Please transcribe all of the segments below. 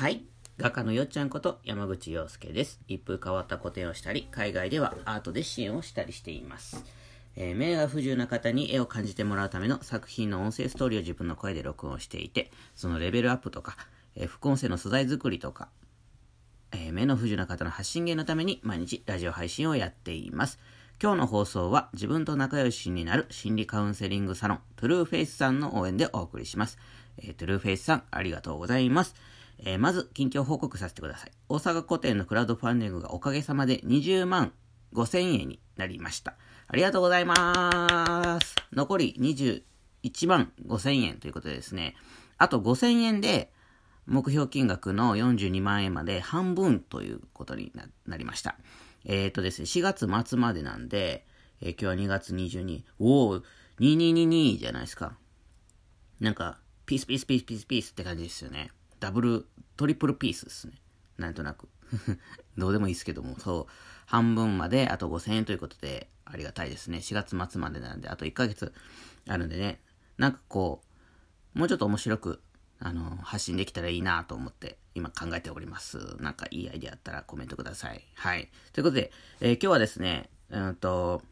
はい。画家のよっちゃんこと山口洋介です。一風変わった個展をしたり、海外ではアートで支援をしたりしています。えー目が不自由な方に絵を感じてもらうための作品の音声ストーリーを自分の声で録音していて、そのレベルアップとか、えー副音声の素材作りとか、えー目の不自由な方の発信源のために毎日ラジオ配信をやっています。今日の放送は自分と仲良しになる心理カウンセリングサロン、トゥルーフェイスさんの応援でお送りします。えートゥルーフェイスさん、ありがとうございます。えーまず、近況報告させてください。大阪古典のクラウドファンディングがおかげさまで20万5千円になりました。ありがとうございます。残り21万5千円ということでですね、あと5千円で、目標金額の42万円まで半分ということになりました。えっ、とですね、4月末までなんで、えー今日は2月22、おお、2222じゃないですか。なんか、ピースピースピースピースピースって感じですよね。ダブル、トリプルピースですね。なんとなく。どうでもいいですけども、そう、半分まであと5000円ということで、ありがたいですね。4月末までなんで、あと1ヶ月あるんでね、なんかこう、もうちょっと面白く、あの、発信できたらいいなと思って、今考えております。なんかいいアイディアあったらコメントください。はい。ということで、えー今日はですね、うんと、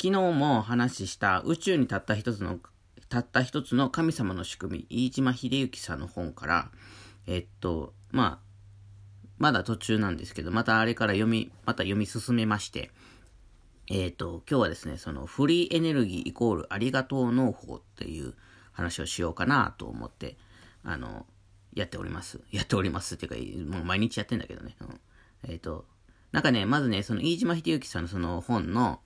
昨日も話した宇宙にたった一つの、たった一つの神様の仕組み、飯島秀幸さんの本から、えっと、まあ、まだ途中なんですけど、またあれから読み、また読み進めまして、えっ、と、今日はですね、そのフリーエネルギーイコールありがとう農法っていう話をしようかなと思って、あの、やっております。やっておりますっていうか、もう毎日やってんだけどね。うん、えっ、と、なんかね、まずね、その飯島秀幸さんのその本の、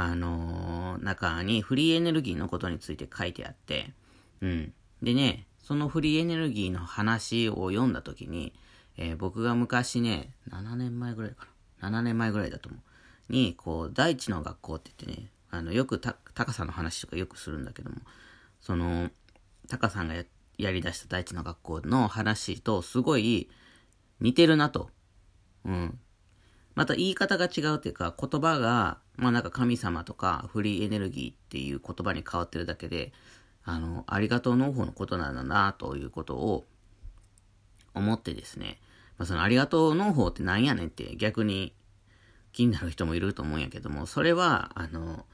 あのー中にフリーエネルギーのことについて書いてあって、うん。でね、そのフリーエネルギーの話を読んだときに、えー僕が昔ね、7年前ぐらいかな。7年前ぐらいだと思う。に、こう、大地の学校って言ってね、あの、よくた、高さの話とかよくするんだけども、その、高さんがややり出した大地の学校の話とすごい似てるなと。うん。また言い方が違うっていうか、言葉が、まあなんか神様とかフリーエネルギーっていう言葉に変わってるだけで、あの、ありがとう農法のことなんだなということを思ってですね、まあそのありがとう農法ってなんやねんって逆に気になる人もいると思うんやけども、それは、あの、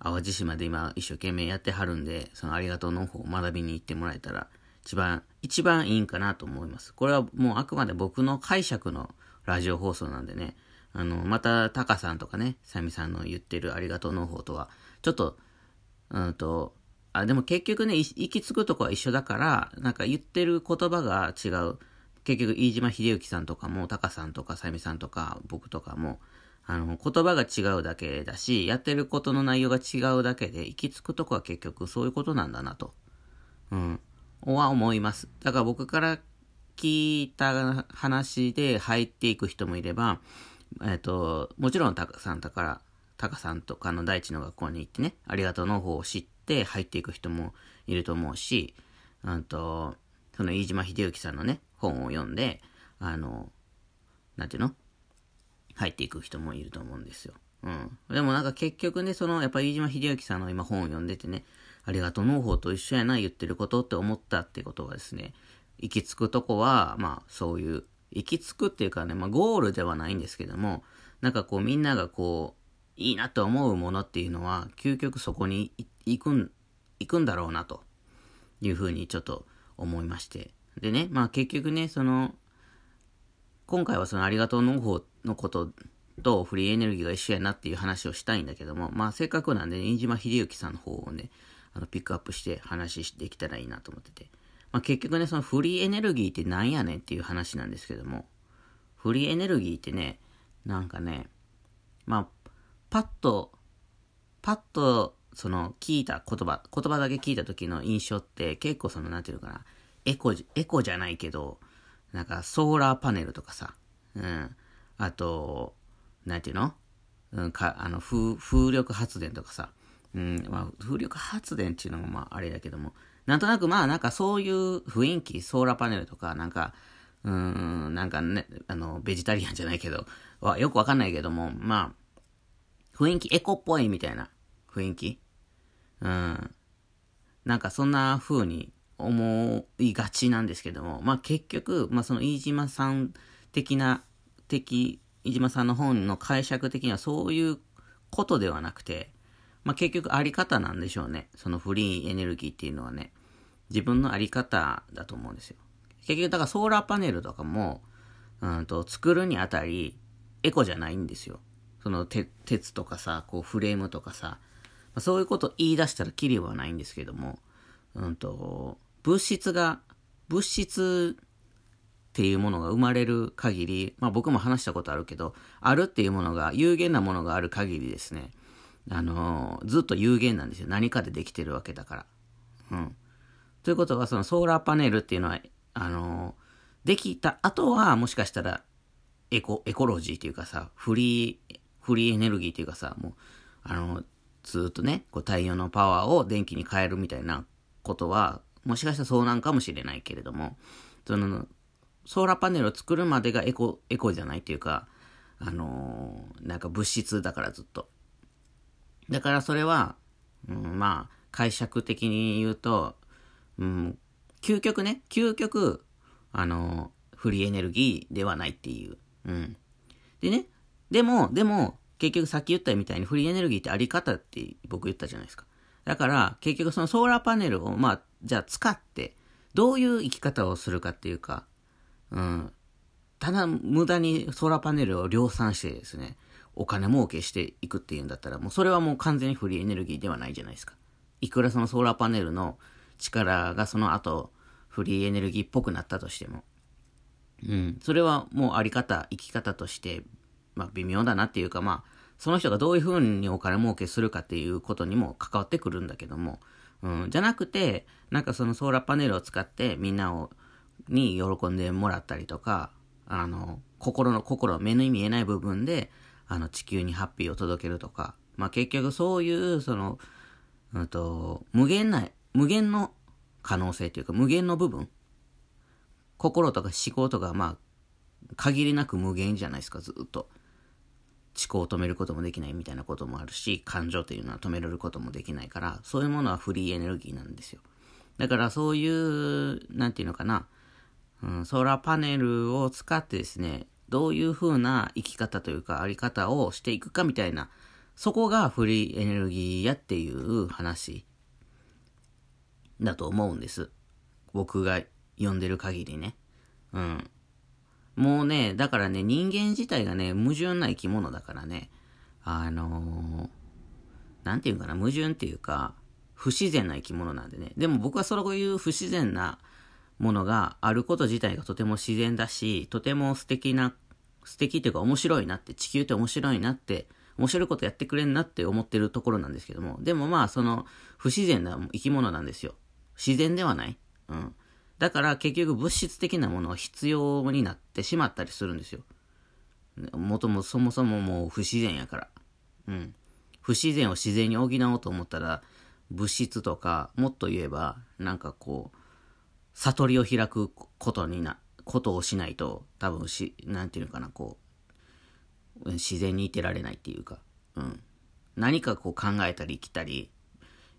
淡路島で今一生懸命やってはるんで、そのありがとう農法を学びに行ってもらえたら、一番、一番いいんかなと思います。これはもうあくまで僕の解釈のラジオ放送なんでね、あの、また、タカさんとかね、サミさんの言ってるありがとう農法とは、ちょっと、うんと、あ、でも結局ね、行き着くとこは一緒だから、なんか言ってる言葉が違う。結局、飯島秀幸さんとかも、タカさんとか、サミさんとか、僕とかも、あの、言葉が違うだけだし、やってることの内容が違うだけで、行き着くとこは結局そういうことなんだなと。うん。は思います。だから僕から聞いた話で入っていく人もいれば、えっ、と、もちろんタカさんだから、タカさんとかの大地の学校に行ってね、ありがとうの方を知って入っていく人もいると思うし、うんと、その飯島秀幸さんのね、本を読んで、あの、なんていうの？入っていく人もいると思うんですよ。うん。でもなんか結局ね、その、やっぱり飯島秀幸さんの今本を読んでてね、ありがとう農法と一緒やな、言ってることって思ったってことはですね、行き着くとこは、まあそういう、行き着くっていうかね、まあゴールではないんですけども、なんかこうみんながこう、いいなと思うものっていうのは、究極そこに行くん、行くんだろうなというふうにちょっと思いまして。でね、まあ結局ね、その、今回はそのありがとう農法のこととフリーエネルギーが一緒やなっていう話をしたいんだけども、まあせっかくなんで、ね、飯島秀幸さんの方をね、あのピックアップして話してきたらいいなと思ってて。まあ結局ね、そのフリーエネルギーってなんやねんっていう話なんですけども、フリーエネルギーってね、なんかね、まあ、パッと、パッと、その聞いた言葉、言葉だけ聞いた時の印象って結構その、なんていうのかな、エコ、エコじゃないけど、なんかソーラーパネルとかさ、うん、あと、なんていうの？うん、か、あの、風、風力発電とかさ、うん、まあ、風力発電っていうのもまあ、あれだけども、なんとなくまあ、なんかそういう雰囲気、ソーラーパネルとか、なんか、うん、なんかね、あの、ベジタリアンじゃないけど、わよくわかんないけども、まあ、雰囲気、エコっぽいみたいな雰囲気？うん。なんかそんな風に思いがちなんですけども、まあ結局、まあその飯島さん的な、的、飯島さんの本の解釈的にはそういうことではなくて、まあ結局あり方なんでしょうね。そのフリーエネルギーっていうのはね。自分のあり方だと思うんですよ。結局だからソーラーパネルとかも、うんと、作るにあたり、エコじゃないんですよ。その、鉄とかさ、こうフレームとかさ、そういうこと言い出したらキリはないんですけども、うんと、物質が、物質っていうものが生まれる限り、まあ僕も話したことあるけど、あるっていうものが、有限なものがある限りですね、あのー、ずっと有限なんですよ。何かでできてるわけだから。うん。ということは、そのソーラーパネルっていうのは、あのー、できた後は、もしかしたら、エコ、エコロジーっていうかさ、フリー、フリーエネルギーっていうかさ、もう、あのー、ずっとね、こう太陽のパワーを電気に変えるみたいなことは、もしかしたらそうなんかもしれないけれども、その、ソーラーパネルを作るまでがエコ、エコじゃないっていうか、あのー、なんか物質だからずっと。だからそれは、うん、まあ、解釈的に言うと、うん、究極ね、究極、あの、フリーエネルギーではないっていう。うん。でね、でも、でも、結局さっき言ったみたいにフリーエネルギーってあり方って僕言ったじゃないですか。だから、結局そのソーラーパネルを、まあ、じゃあ使って、どういう生き方をするかっていうか、うん。ただ、無駄にソーラーパネルを量産してですね、お金儲けしていくっていうんだったら、もうそれはもう完全にフリーエネルギーではないじゃないですか。いくらそのソーラーパネルの力がその後、フリーエネルギーっぽくなったとしても。うん。それはもうあり方、生き方として、まあ微妙だなっていうか、まあ、その人がどういう風にお金儲けするかっていうことにも関わってくるんだけども、うん、じゃなくて、なんかそのソーラーパネルを使ってみんなを、に喜んでもらったりとか、あの、心の、心、目に見えない部分で、あの、地球にハッピーを届けるとか、まあ結局そういう、その、うんと、無限な、無限の可能性というか、無限の部分、心とか思考とか、まあ、限りなく無限じゃないですか、ずっと。思考を止めることもできないみたいなこともあるし、感情というのは止められることもできないから、そういうものはフリーエネルギーなんですよ。だからそういう、なんていうのかな、うん、ソーラーパネルを使ってですね、どういう風な生き方というか、あり方をしていくかみたいな、そこがフリーエネルギーやっていう話だと思うんです。僕が読んでる限りね。うん。もうね、だからね、人間自体がね、矛盾な生き物だからね、あのー、なんていうかな、矛盾っていうか、不自然な生き物なんでね。でも僕はそういう不自然なものがあること自体がとても自然だし、とても素敵な、素敵っていうか面白いなって、地球って面白いなって、面白いことやってくれんなって思ってるところなんですけども、でもまあその不自然な生き物なんですよ。自然ではない。うん。だから結局物質的なものは必要になってしまったりするんですよ。もともそもそももう不自然やから。うん。不自然を自然に補おうと思ったら、物質とか、もっと言えば、なんかこう、悟りを開くことにな、ことをしないと、多分し、なんていうのかな、こう、自然にいてられないっていうか、うん。何かこう考えたり生きたり、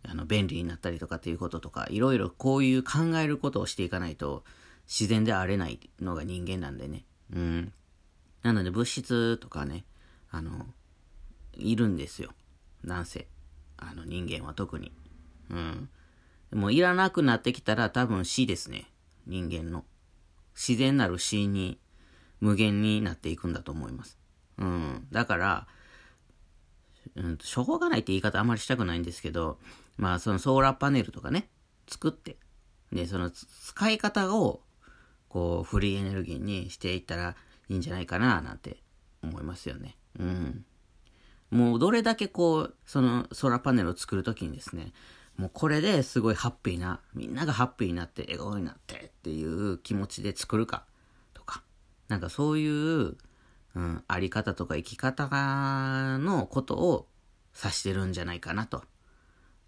あの、便利になったりとかっていうこととか、いろいろこういう考えることをしていかないと、自然であれないのが人間なんでね。うん。なので物質とかね、あの、いるんですよ。なんせ。あの人間は特に。うん。もういらなくなってきたら多分死ですね。人間の。自然なる死に無限になっていくんだと思います。うん。だから、うん、しょうがないって言い方あんまりしたくないんですけど、まあそのソーラーパネルとかね、作って、で、その使い方を、こう、フリーエネルギーにしていったらいいんじゃないかな、なんて思いますよね。うん。もうどれだけこう、そのソーラーパネルを作るときにですね、もうこれですごいハッピーな、みんながハッピーになって、笑顔になってっていう気持ちで作るか、とか、なんかそういう、うん、あり方とか生き方のことを指してるんじゃないかなと。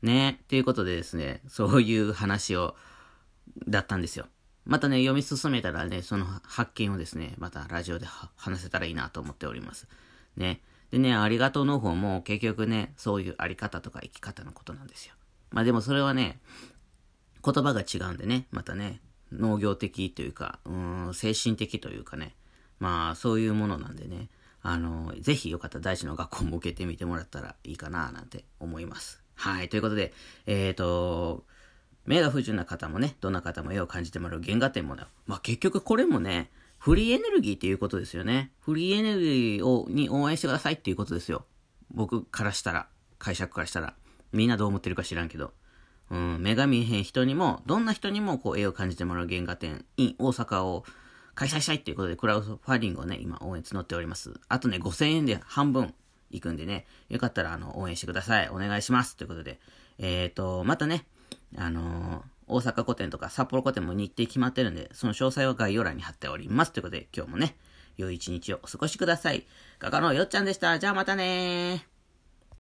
ね。ということでですね、そういう話を、だったんですよ。またね、読み進めたらね、その発見をですね、またラジオで話せたらいいなと思っております。ね。でね、ありがとうの方も結局ね、そういうあり方とか生き方のことなんですよ。まあでもそれはね、言葉が違うんでね、またね、農業的というか、うん、精神的というかね、まあ、そういうものなんでね、あの、ぜひよかったら大地の学校も受けてみてもらったらいいかな、なんて思います。はい、ということで、えっ、ー、と、目が不自由な方もね、どんな方も絵を感じてもらう原画展もね、まあ結局これもね、フリーエネルギーっていうことですよね。フリーエネルギーを、に応援してくださいっていうことですよ。僕からしたら、解釈からしたら。みんなどう思ってるか知らんけど。うん、目が見えへん人にも、どんな人にもこう絵を感じてもらう原画展 in 大阪を開催したいっていうことで、クラウドファンディングをね、今応援募っております。あとね、5000円で半分行くんでね、よかったらあの、応援してください。お願いします。ということで、えっ、ー、と、またね、あのー、大阪古典とか札幌古典も日程決まってるんで、その詳細は概要欄に貼っております。ということで、今日もね、良い一日をお過ごしください。画家のよっちゃんでした。じゃあまたねー。